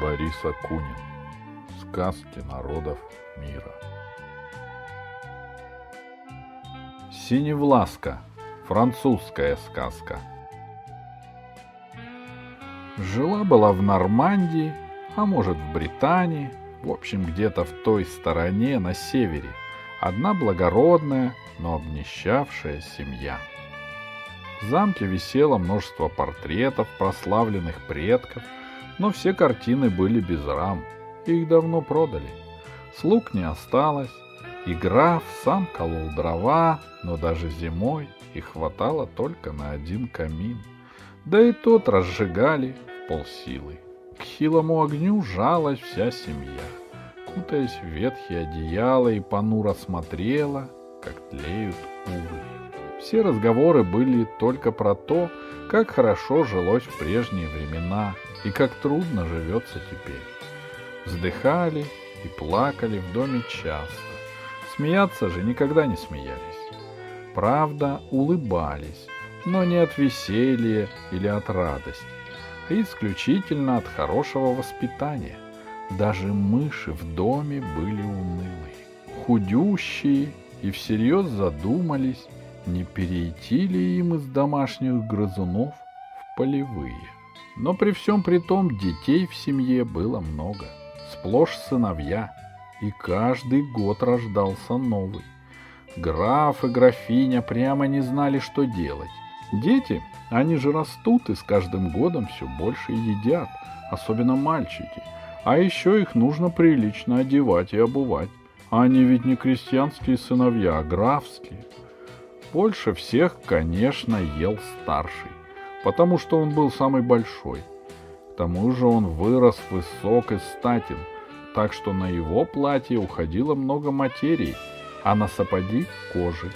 Борис Акунин. Сказки народов мира. Синевласка. Французская сказка. Жила-была в Нормандии, а может в Британии, в общем где-то в той стороне на севере, одна благородная, но обнищавшая семья. В замке висело множество портретов прославленных предков – но все картины были без рам, их давно продали. Слуг не осталось, и граф сам колол дрова, но даже зимой их хватало только на один камин. Да и тот разжигали в полсилы. К хилому огню жалась вся семья, кутаясь в ветхие одеяла и понуро смотрела, как тлеют угли. Все разговоры были только про то, как хорошо жилось в прежние времена — и как трудно живется теперь. Вздыхали и плакали в доме часто. Смеяться же никогда не смеялись. Правда, улыбались, но не от веселья или от радости, а исключительно от хорошего воспитания. Даже мыши в доме были унылые, худющие и всерьез задумались, не перейти ли им из домашних грызунов в полевые. Но при всем при том детей в семье было много, сплошь сыновья, и каждый год рождался новый. Граф и графиня прямо не знали, что делать. Дети, они же растут и с каждым годом все больше едят, особенно мальчики. А еще их нужно прилично одевать и обувать. Они ведь не крестьянские сыновья, а графские. Больше всех, конечно, ел старший потому что он был самый большой. К тому же он вырос высок и статен, так что на его платье уходило много материи, а на сапоги — кожи.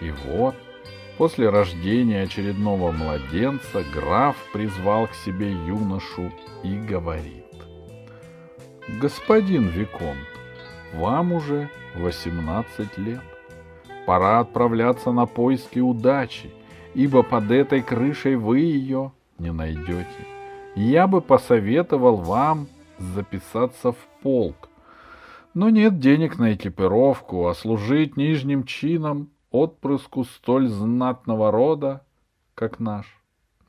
И вот, после рождения очередного младенца, граф призвал к себе юношу и говорит. «Господин Виконт, вам уже 18 лет. Пора отправляться на поиски удачи — ибо под этой крышей вы ее не найдете. Я бы посоветовал вам записаться в полк. Но нет денег на экипировку, а служить нижним чином отпрыску столь знатного рода, как наш,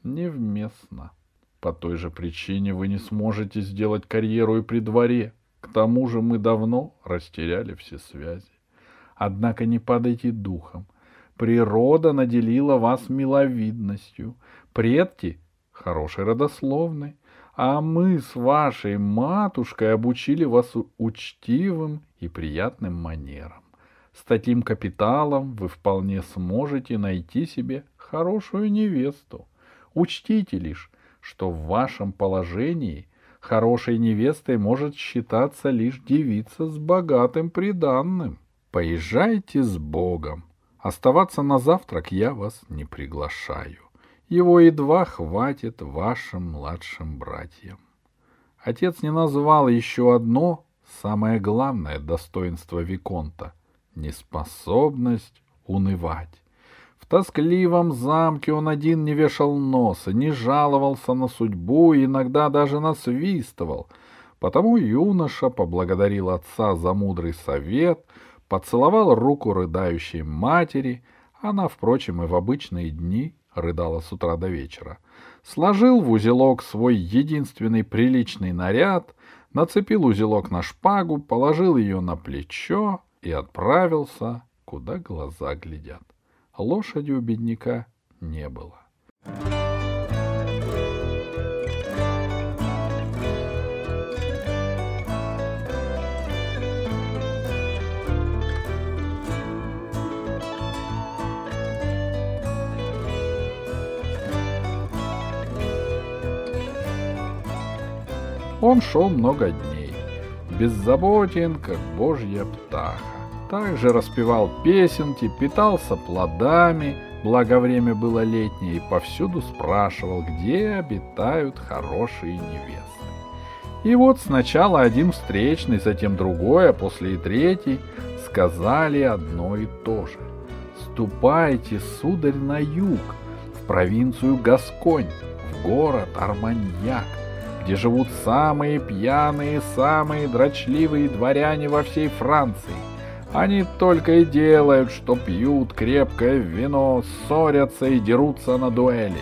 невместно. По той же причине вы не сможете сделать карьеру и при дворе. К тому же мы давно растеряли все связи. Однако не падайте духом. Природа наделила вас миловидностью, предки — хорошей родословной, а мы с вашей матушкой обучили вас учтивым и приятным манерам. С таким капиталом вы вполне сможете найти себе хорошую невесту. Учтите лишь, что в вашем положении хорошей невестой может считаться лишь девица с богатым приданным. Поезжайте с Богом, Оставаться на завтрак я вас не приглашаю. Его едва хватит вашим младшим братьям. Отец не назвал еще одно, самое главное достоинство Виконта — неспособность унывать. В тоскливом замке он один не вешал носа, не жаловался на судьбу и иногда даже насвистывал. Потому юноша поблагодарил отца за мудрый совет — поцеловал руку рыдающей матери, она, впрочем, и в обычные дни рыдала с утра до вечера, сложил в узелок свой единственный приличный наряд, нацепил узелок на шпагу, положил ее на плечо и отправился, куда глаза глядят. Лошади у бедняка не было. Thank you. Он шел много дней, беззаботен, как божья птаха. Также распевал песенки, питался плодами, благо время было летнее, и повсюду спрашивал, где обитают хорошие невесты. И вот сначала один встречный, затем другой, а после и третий сказали одно и то же. «Ступайте, сударь, на юг, в провинцию Гасконь, в город Арманьяк, где живут самые пьяные, самые дрочливые дворяне во всей Франции. Они только и делают, что пьют крепкое вино, ссорятся и дерутся на дуэли.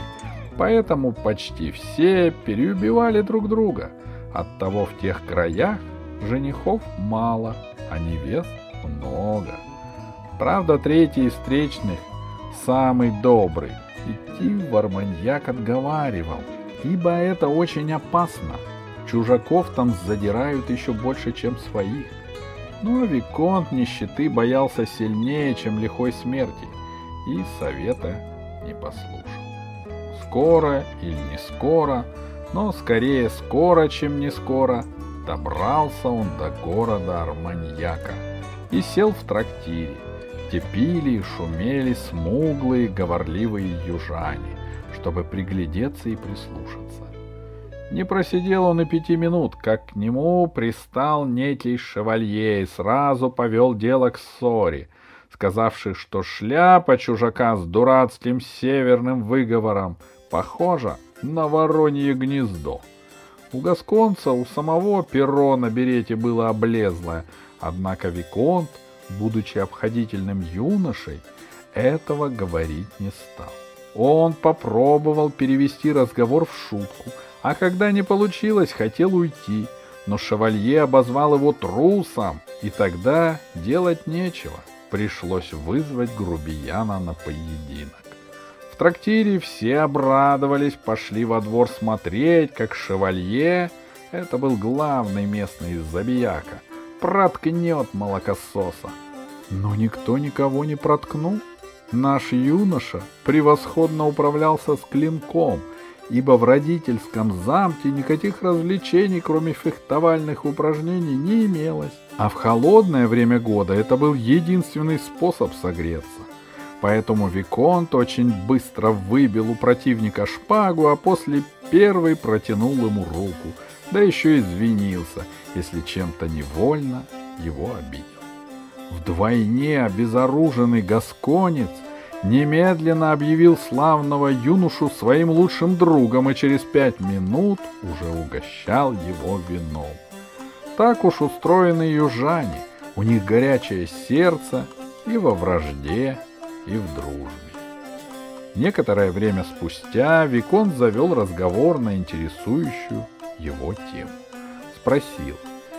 Поэтому почти все переубивали друг друга. Оттого в тех краях женихов мало, а невест много. Правда, третий из встречных, самый добрый, идти в Арманьяк отговаривал, ибо это очень опасно. Чужаков там задирают еще больше, чем своих. Но Виконт нищеты боялся сильнее, чем лихой смерти, и совета не послушал. Скоро или не скоро, но скорее скоро, чем не скоро, добрался он до города Арманьяка и сел в трактире, где пили и шумели смуглые говорливые южане, чтобы приглядеться и прислушаться. Не просидел он и пяти минут, как к нему пристал некий шевалье и сразу повел дело к ссоре, сказавший, что шляпа чужака с дурацким северным выговором похожа на воронье гнездо. У гасконца у самого перо на берете было облезлое, однако Виконт, будучи обходительным юношей, этого говорить не стал. Он попробовал перевести разговор в шутку — а когда не получилось, хотел уйти, но шевалье обозвал его трусом, и тогда делать нечего. Пришлось вызвать грубияна на поединок. В трактире все обрадовались, пошли во двор смотреть, как шевалье, это был главный местный забияка, проткнет молокососа. Но никто никого не проткнул. Наш юноша превосходно управлялся с клинком — ибо в родительском замке никаких развлечений, кроме фехтовальных упражнений, не имелось. А в холодное время года это был единственный способ согреться. Поэтому Виконт очень быстро выбил у противника шпагу, а после первый протянул ему руку, да еще извинился, если чем-то невольно его обидел. Вдвойне обезоруженный гасконец — немедленно объявил славного юношу своим лучшим другом и через пять минут уже угощал его вином. Так уж устроены южане, у них горячее сердце и во вражде, и в дружбе. Некоторое время спустя Викон завел разговор на интересующую его тему. Спросил,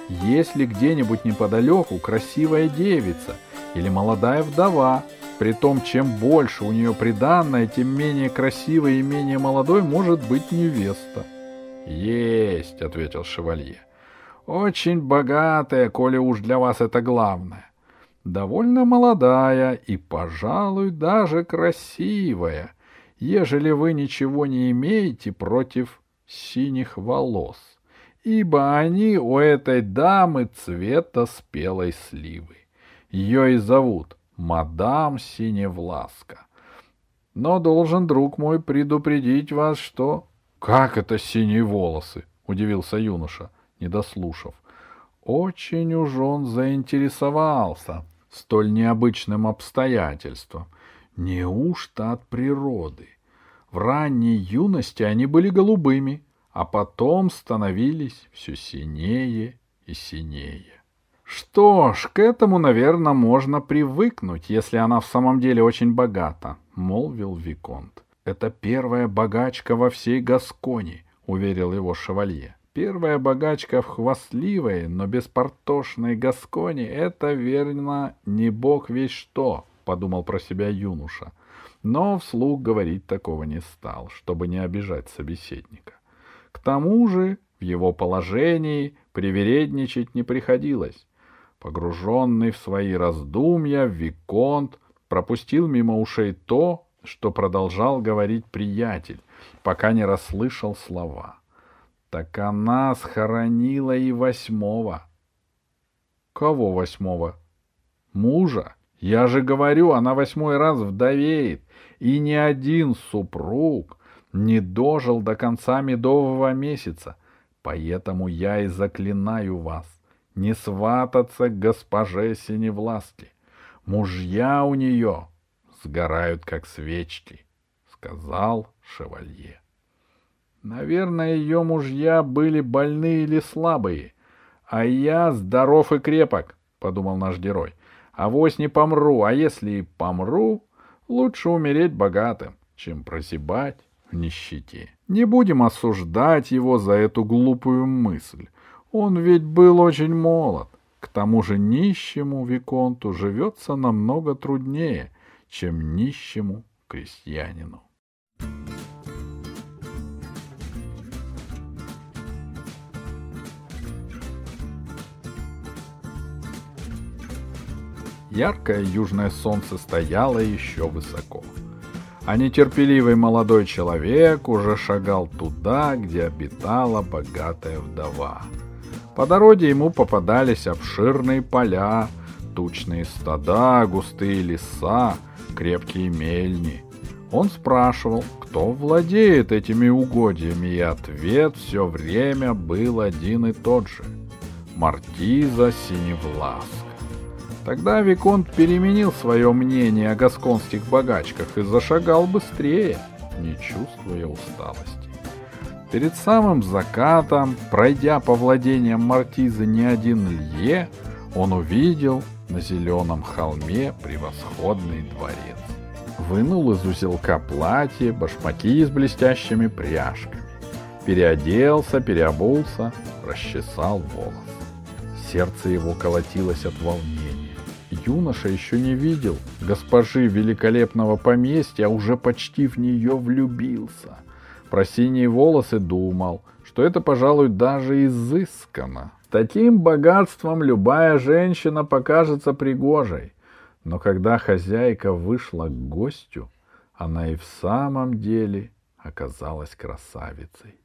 есть ли где-нибудь неподалеку красивая девица или молодая вдова, Притом, чем больше у нее приданное, тем менее красивой и менее молодой может быть невеста. «Есть», — ответил шевалье. «Очень богатая, коли уж для вас это главное. Довольно молодая и, пожалуй, даже красивая, ежели вы ничего не имеете против синих волос, ибо они у этой дамы цвета спелой сливы. Ее и зовут мадам Синевласка. Но должен, друг мой, предупредить вас, что... — Как это синие волосы? — удивился юноша, не дослушав. Очень уж он заинтересовался столь необычным обстоятельством. Неужто от природы? В ранней юности они были голубыми, а потом становились все синее и синее. Что ж, к этому, наверное, можно привыкнуть, если она в самом деле очень богата, молвил Виконт. Это первая богачка во всей Гасконе, уверил его шевалье. Первая богачка в хвастливой, но беспортошной Гасконе — это, верно, не бог весь что, — подумал про себя юноша. Но вслух говорить такого не стал, чтобы не обижать собеседника. К тому же в его положении привередничать не приходилось. Погруженный в свои раздумья, Виконт пропустил мимо ушей то, что продолжал говорить приятель, пока не расслышал слова. Так она схоронила и восьмого. Кого восьмого? Мужа. Я же говорю, она восьмой раз вдовеет, и ни один супруг не дожил до конца медового месяца. Поэтому я и заклинаю вас, не свататься к госпоже Синевласке. Мужья у нее сгорают, как свечки, — сказал шевалье. Наверное, ее мужья были больны или слабые, а я здоров и крепок, — подумал наш герой. Авось не помру, а если и помру, лучше умереть богатым, чем прозябать нищете. Не будем осуждать его за эту глупую мысль. Он ведь был очень молод. К тому же нищему Виконту живется намного труднее, чем нищему крестьянину. Яркое южное солнце стояло еще высоко, а нетерпеливый молодой человек уже шагал туда, где обитала богатая вдова. По дороге ему попадались обширные поля, тучные стада, густые леса, крепкие мельни. Он спрашивал, кто владеет этими угодьями, и ответ все время был один и тот же — Мартиза Синевласка. Тогда Виконт переменил свое мнение о гасконских богачках и зашагал быстрее, не чувствуя усталости. Перед самым закатом, пройдя по владениям Мартизы не один лье, он увидел на зеленом холме превосходный дворец. Вынул из узелка платье, башмаки с блестящими пряжками. Переоделся, переобулся, расчесал волос. Сердце его колотилось от волнения. Юноша еще не видел госпожи великолепного поместья, уже почти в нее влюбился. Про синие волосы думал, что это, пожалуй, даже изысканно. Таким богатством любая женщина покажется пригожей. Но когда хозяйка вышла к гостю, она и в самом деле оказалась красавицей.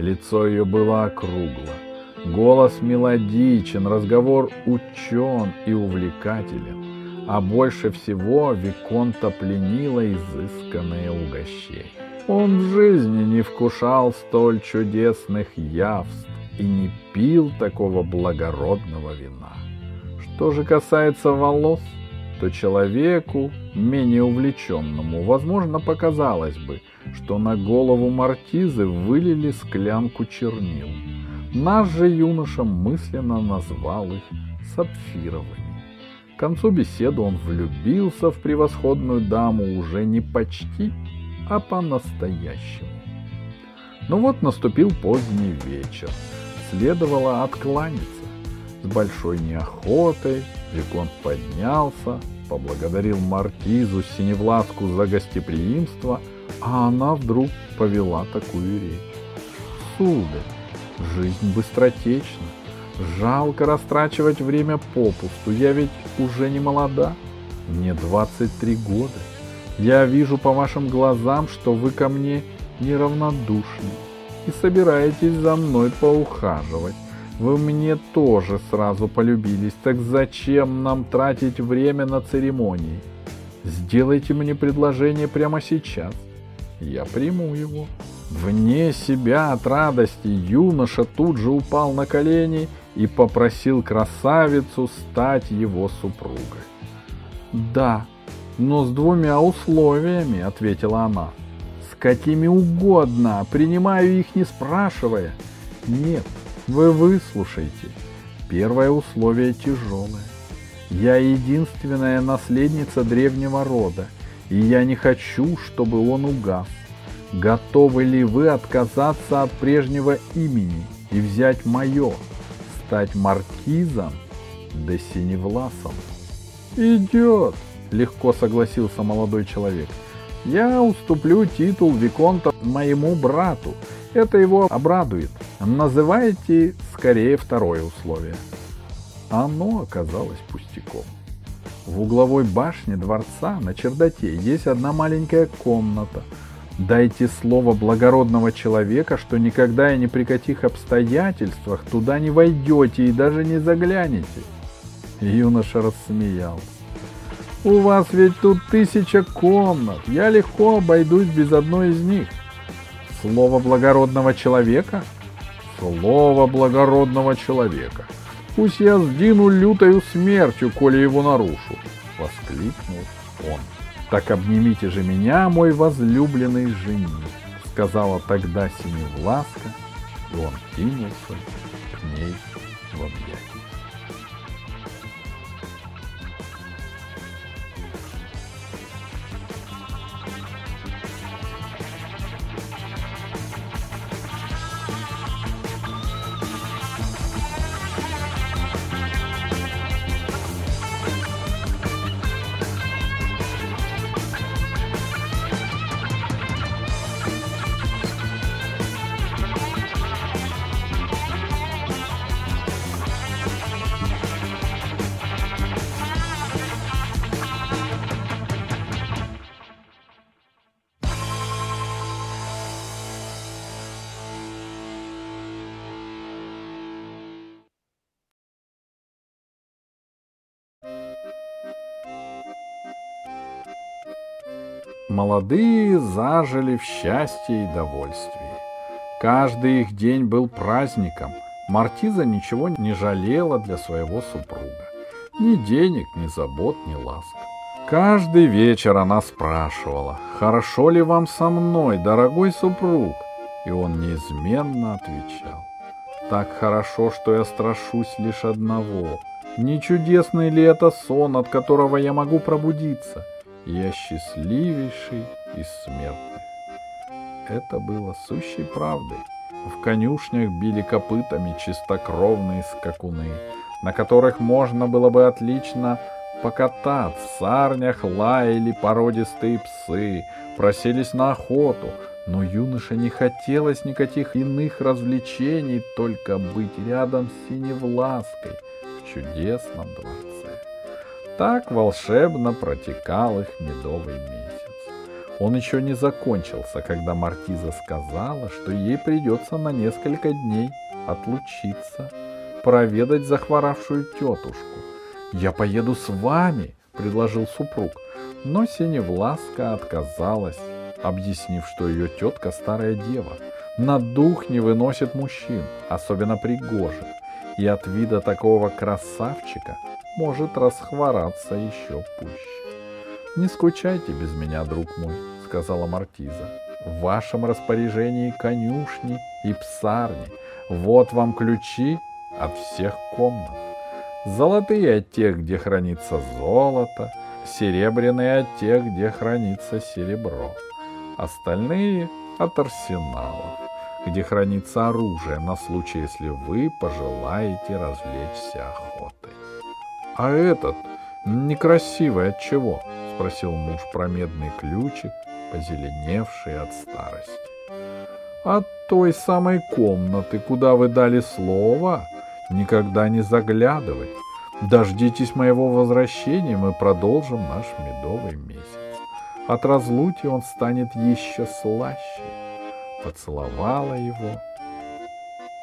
Лицо ее было округло, голос мелодичен, разговор учен и увлекателен, а больше всего Виконта пленило изысканное угощение. Он в жизни не вкушал столь чудесных явств и не пил такого благородного вина. Что же касается волос, то человеку, менее увлеченному, возможно, показалось бы, что на голову маркизы вылили склянку чернил. Наш же юноша мысленно назвал их сапфировыми. К концу беседы он влюбился в превосходную даму уже не почти, а по-настоящему. Но ну вот наступил поздний вечер. Следовало откланяться. С большой неохотой Виконт поднялся, поблагодарил маркизу Синевласку за гостеприимство, а она вдруг повела такую речь. Сударь, жизнь быстротечна. Жалко растрачивать время попусту. Я ведь уже не молода. Мне 23 года. Я вижу по вашим глазам, что вы ко мне неравнодушны и собираетесь за мной поухаживать. Вы мне тоже сразу полюбились, так зачем нам тратить время на церемонии? Сделайте мне предложение прямо сейчас. Я приму его. Вне себя от радости юноша тут же упал на колени и попросил красавицу стать его супругой. «Да, но с двумя условиями», — ответила она. «С какими угодно, принимаю их не спрашивая». «Нет, вы выслушайте. Первое условие тяжелое. Я единственная наследница древнего рода, и я не хочу, чтобы он угас. Готовы ли вы отказаться от прежнего имени и взять мое, стать маркизом да синевласом? Идет, легко согласился молодой человек. Я уступлю титул Виконта моему брату. Это его обрадует. Называйте скорее второе условие. Оно оказалось пустяком. В угловой башне дворца на чердаке есть одна маленькая комната. Дайте слово благородного человека, что никогда и ни при каких обстоятельствах туда не войдете и даже не заглянете. Юноша рассмеялся. У вас ведь тут тысяча комнат. Я легко обойдусь без одной из них. Слово благородного человека? Слово благородного человека. Пусть я сдину лютою смертью, коли его нарушу, — воскликнул он. Так обнимите же меня, мой возлюбленный жених, — сказала тогда Синевласка, и он кинулся к ней в объятия. Молодые зажили в счастье и довольствии. Каждый их день был праздником. Мартиза ничего не жалела для своего супруга. Ни денег, ни забот, ни ласк. Каждый вечер она спрашивала, «Хорошо ли вам со мной, дорогой супруг?» И он неизменно отвечал, «Так хорошо, что я страшусь лишь одного. Не чудесный ли это сон, от которого я могу пробудиться?» Я счастливейший из смертных. Это было сущей правдой. В конюшнях били копытами чистокровные скакуны, на которых можно было бы отлично покататься. В сарнях лаяли породистые псы, просились на охоту, но юноше не хотелось никаких иных развлечений, только быть рядом с синевлаской в чудесном дворце. Так волшебно протекал их медовый месяц. Он еще не закончился, когда Мартиза сказала, что ей придется на несколько дней отлучиться, проведать захворавшую тетушку. «Я поеду с вами», — предложил супруг, но Синевласка отказалась, объяснив, что ее тетка старая дева, на дух не выносит мужчин, особенно пригожих, и от вида такого красавчика — может расхвораться еще пуще. «Не скучайте без меня, друг мой», — сказала Мартиза. «В вашем распоряжении конюшни и псарни. Вот вам ключи от всех комнат. Золотые от тех, где хранится золото, серебряные от тех, где хранится серебро. Остальные от арсеналов, где хранится оружие на случай, если вы пожелаете развлечься охотой. А этот некрасивый от чего? спросил муж про медный ключик, позеленевший от старости. От той самой комнаты, куда вы дали слово, никогда не заглядывать. Дождитесь моего возвращения, мы продолжим наш медовый месяц. От разлуки он станет еще слаще. Поцеловала его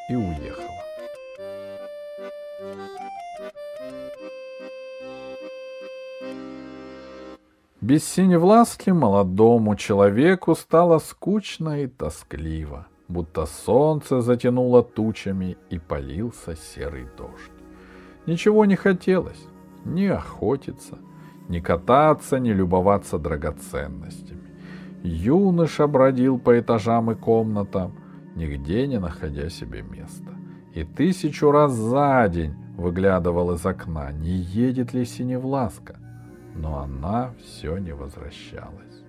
и уехала. Без синевласки молодому человеку стало скучно и тоскливо, будто солнце затянуло тучами и полился серый дождь. Ничего не хотелось, ни охотиться, ни кататься, ни любоваться драгоценностями. Юноша бродил по этажам и комнатам, нигде не находя себе места. И тысячу раз за день выглядывал из окна, не едет ли синевласка — но она все не возвращалась.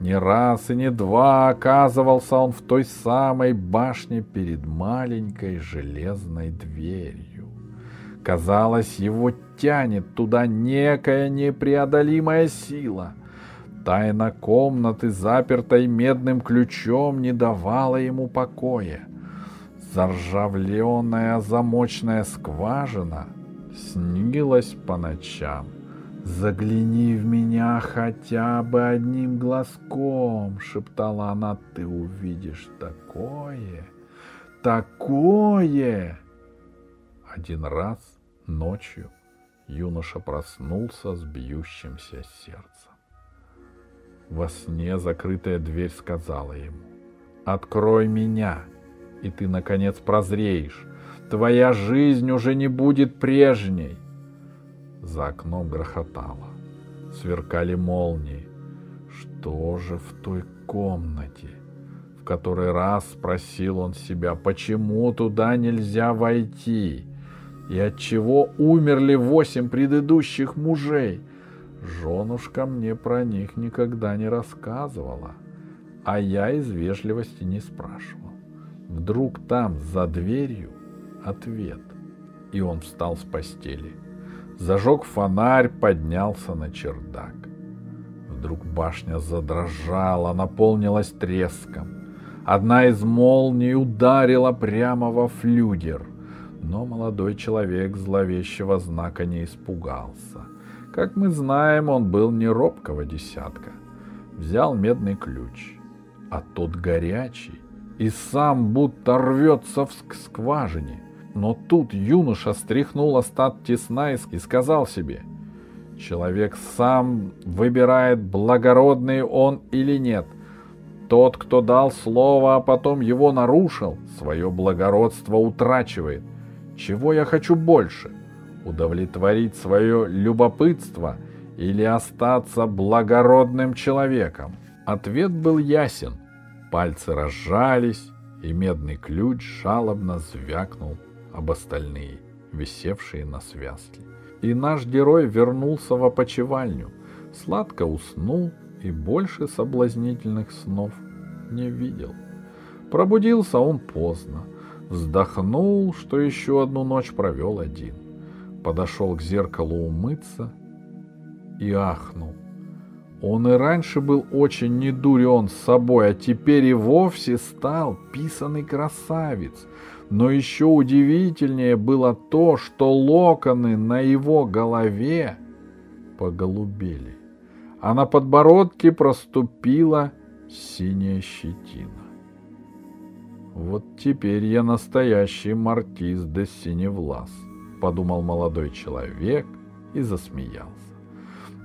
Не раз и не два оказывался он в той самой башне перед маленькой железной дверью. Казалось, его тянет туда некая непреодолимая сила. Тайна комнаты, запертой медным ключом, не давала ему покоя. Заржавленная замочная скважина — снилась по ночам. «Загляни в меня хотя бы одним глазком!» — шептала она. «Ты увидишь такое! Такое!» Один раз ночью юноша проснулся с бьющимся сердцем. Во сне закрытая дверь сказала ему, «Открой меня, и ты, наконец, прозреешь. Твоя жизнь уже не будет прежней». За окном грохотало, сверкали молнии. Что же в той комнате? В который раз спросил он себя, почему туда нельзя войти? И от чего умерли восемь предыдущих мужей? Женушка мне про них никогда не рассказывала, а я из вежливости не спрашивал. Вдруг там, за дверью, ответ. И он встал с постели. Зажег фонарь, поднялся на чердак. Вдруг башня задрожала, наполнилась треском. Одна из молний ударила прямо во флюгер. Но молодой человек зловещего знака не испугался. Как мы знаем, он был не робкого десятка. Взял медный ключ, а тот горячий, и сам будто рвется в скважине. Но тут юноша стряхнул остатки сна и сказал себе, человек сам выбирает, благородный он или нет. Тот, кто дал слово, а потом его нарушил, свое благородство утрачивает. Чего я хочу больше? Удовлетворить свое любопытство или остаться благородным человеком? Ответ был ясен. Пальцы разжались, и медный ключ жалобно звякнул об остальные, висевшие на связке. И наш герой вернулся в опочивальню, сладко уснул и больше соблазнительных снов не видел. Пробудился он поздно, Вздохнул, что еще одну ночь провел один. Подошел к зеркалу умыться и ахнул. Он и раньше был очень недурен с собой, а теперь и вовсе стал писанный красавец. Но еще удивительнее было то, что локоны на его голове поголубели, а на подбородке проступила синяя щетина. Вот теперь я настоящий маркиз де Синевлас, подумал молодой человек и засмеялся.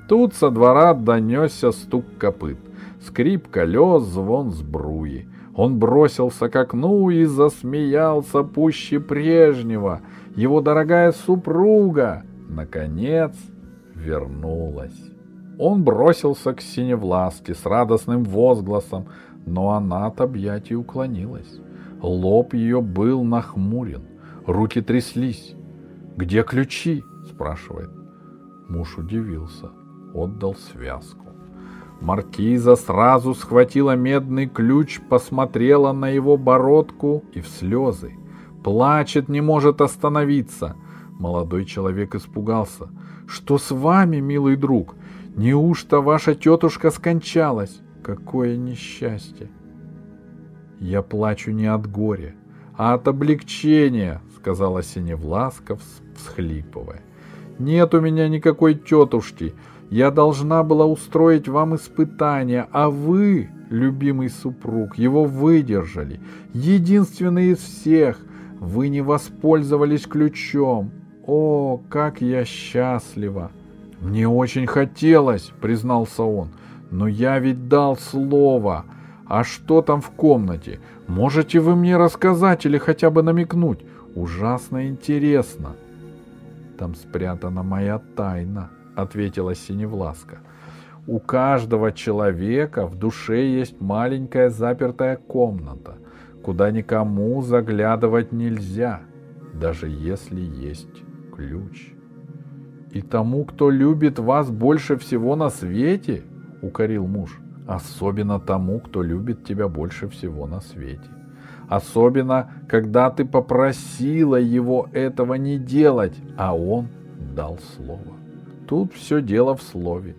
Тут со двора донесся стук копыт, скрип колес, звон сбруи. Он бросился к окну и засмеялся пуще прежнего. Его дорогая супруга, наконец, вернулась. Он бросился к синевласке с радостным возгласом, но она от объятий уклонилась. Лоб ее был нахмурен, руки тряслись. «Где ключи?» — спрашивает. Муж удивился, отдал связку. Маркиза сразу схватила медный ключ, посмотрела на его бородку и в слезы. Плачет, не может остановиться. Молодой человек испугался. «Что с вами, милый друг? Неужто ваша тетушка скончалась? Какое несчастье!» Я плачу не от горя, а от облегчения, сказала Синевласка, всхлипывая. Нет у меня никакой тетушки. Я должна была устроить вам испытание, а вы, любимый супруг, его выдержали. Единственный из всех. Вы не воспользовались ключом. О, как я счастлива! Мне очень хотелось, признался он, но я ведь дал слово. А что там в комнате? Можете вы мне рассказать или хотя бы намекнуть? Ужасно интересно. Там спрятана моя тайна, ответила Синевласка. У каждого человека в душе есть маленькая запертая комната, куда никому заглядывать нельзя, даже если есть ключ. И тому, кто любит вас больше всего на свете, укорил муж, Особенно тому, кто любит тебя больше всего на свете. Особенно, когда ты попросила его этого не делать, а он дал слово. Тут все дело в слове.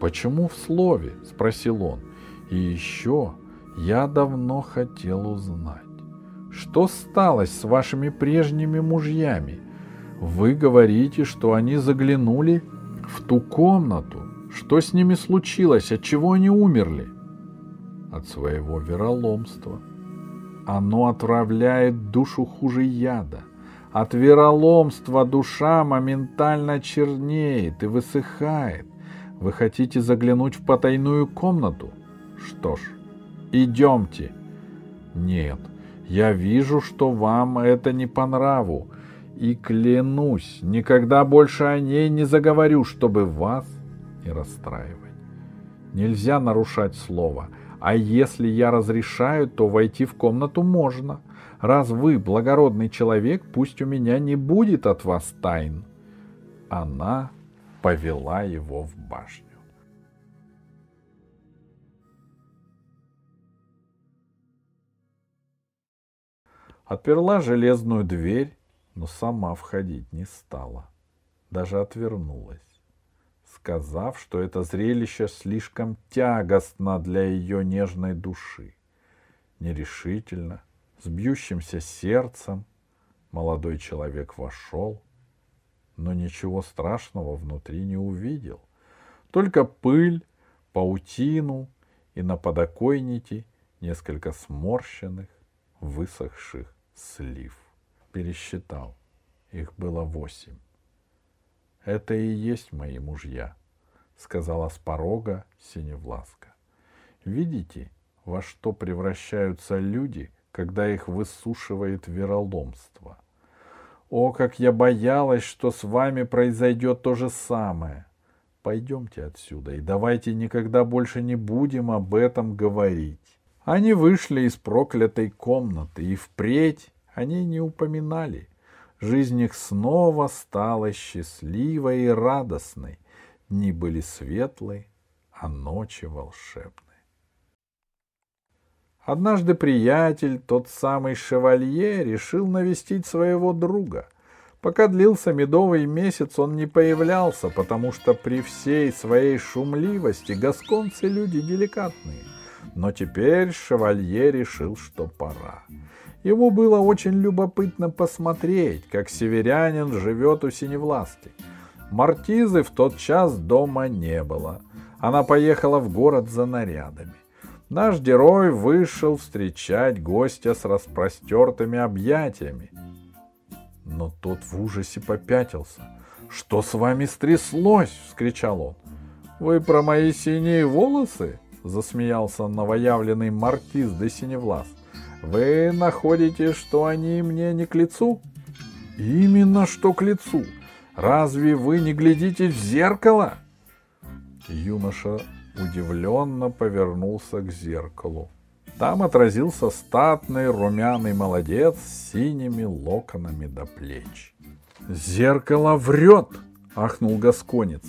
«Почему в слове?» — спросил он. «И еще я давно хотел узнать, что стало с вашими прежними мужьями? Вы говорите, что они заглянули в ту комнату, что с ними случилось? От чего они умерли? От своего вероломства. Оно отравляет душу хуже яда. От вероломства душа моментально чернеет и высыхает. Вы хотите заглянуть в потайную комнату? Что ж, идемте. Нет, я вижу, что вам это не по нраву, и клянусь, никогда больше о ней не заговорю, чтобы вас не расстраивать. Нельзя нарушать слово, а если я разрешаю, то войти в комнату можно. Раз вы благородный человек, пусть у меня не будет от вас тайн. Она повела его в башню. Отперла железную дверь, но сама входить не стала. Даже отвернулась, сказав, что это зрелище слишком тягостно для ее нежной души. Нерешительно, с бьющимся сердцем, молодой человек вошел, но ничего страшного внутри не увидел. Только пыль, паутину и на подоконнике несколько сморщенных, высохших слив. Пересчитал. Их было восемь. Это и есть мои мужья, сказала с порога Синевласка. Видите, во что превращаются люди, когда их высушивает вероломство? О, как я боялась, что с вами произойдет то же самое. Пойдемте отсюда и давайте никогда больше не будем об этом говорить. Они вышли из проклятой комнаты, и впредь они не упоминали. Жизнь их снова стала счастливой и радостной. Дни были светлые, а ночи волшебные. Однажды приятель, тот самый шевалье, решил навестить своего друга. Пока длился медовый месяц, он не появлялся, потому что при всей своей шумливости гасконцы люди деликатные — но теперь шевалье решил, что пора. Ему было очень любопытно посмотреть, как северянин живет у Синевласти. Мартизы в тот час дома не было. Она поехала в город за нарядами. Наш герой вышел встречать гостя с распростертыми объятиями. Но тот в ужасе попятился. «Что с вами стряслось?» — вскричал он. «Вы про мои синие волосы?» — засмеялся новоявленный маркиз де Синевлас. «Вы находите, что они мне не к лицу?» «Именно что к лицу! Разве вы не глядите в зеркало?» Юноша удивленно повернулся к зеркалу. Там отразился статный румяный молодец с синими локонами до плеч. «Зеркало врет!» — ахнул Гасконец.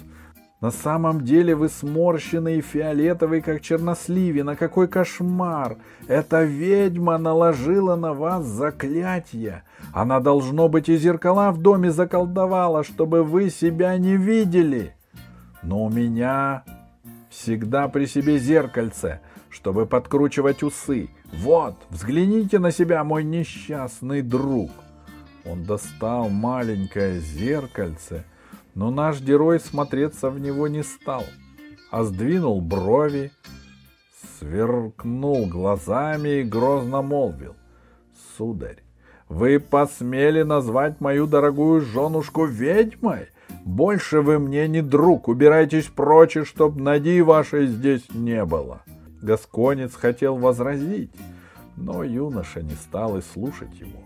На самом деле вы сморщенный и фиолетовый, как черносливина. Какой кошмар! Эта ведьма наложила на вас заклятие. Она, должно быть, и зеркала в доме заколдовала, чтобы вы себя не видели. Но у меня всегда при себе зеркальце, чтобы подкручивать усы. Вот, взгляните на себя, мой несчастный друг. Он достал маленькое зеркальце — но наш герой смотреться в него не стал, а сдвинул брови, сверкнул глазами и грозно молвил. «Сударь, вы посмели назвать мою дорогую женушку ведьмой? Больше вы мне не друг, убирайтесь прочь, чтоб ноги вашей здесь не было». Гасконец хотел возразить, но юноша не стал и слушать его.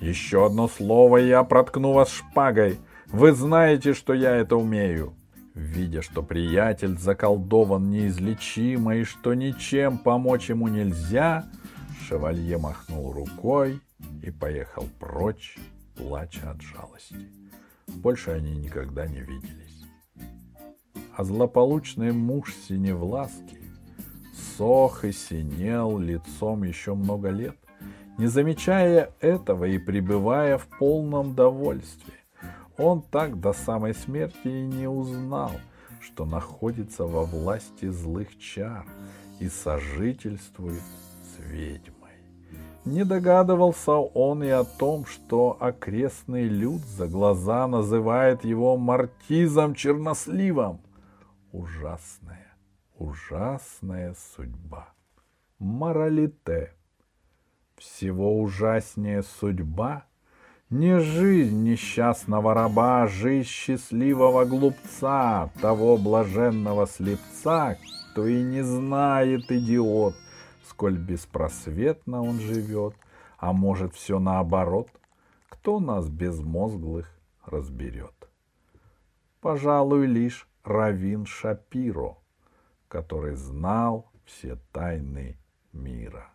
«Еще одно слово, я проткну вас шпагой!» Вы знаете, что я это умею. Видя, что приятель заколдован неизлечимо и что ничем помочь ему нельзя, шевалье махнул рукой и поехал прочь, плача от жалости. Больше они никогда не виделись. А злополучный муж Синевласки сох и синел лицом еще много лет, не замечая этого и пребывая в полном довольстве. Он так до самой смерти и не узнал, что находится во власти злых чар и сожительствует с ведьмой. Не догадывался он и о том, что окрестный люд за глаза называет его маркизом черносливом. Ужасная, ужасная судьба. Моралите. Всего ужаснее судьба — Не жизнь несчастного раба, жизнь счастливого глупца, того блаженного слепца, кто и не знает, идиот, сколь беспросветно он живет, а может все наоборот, кто нас безмозглых разберет. Пожалуй, лишь Равин Шапиро, который знал все тайны мира.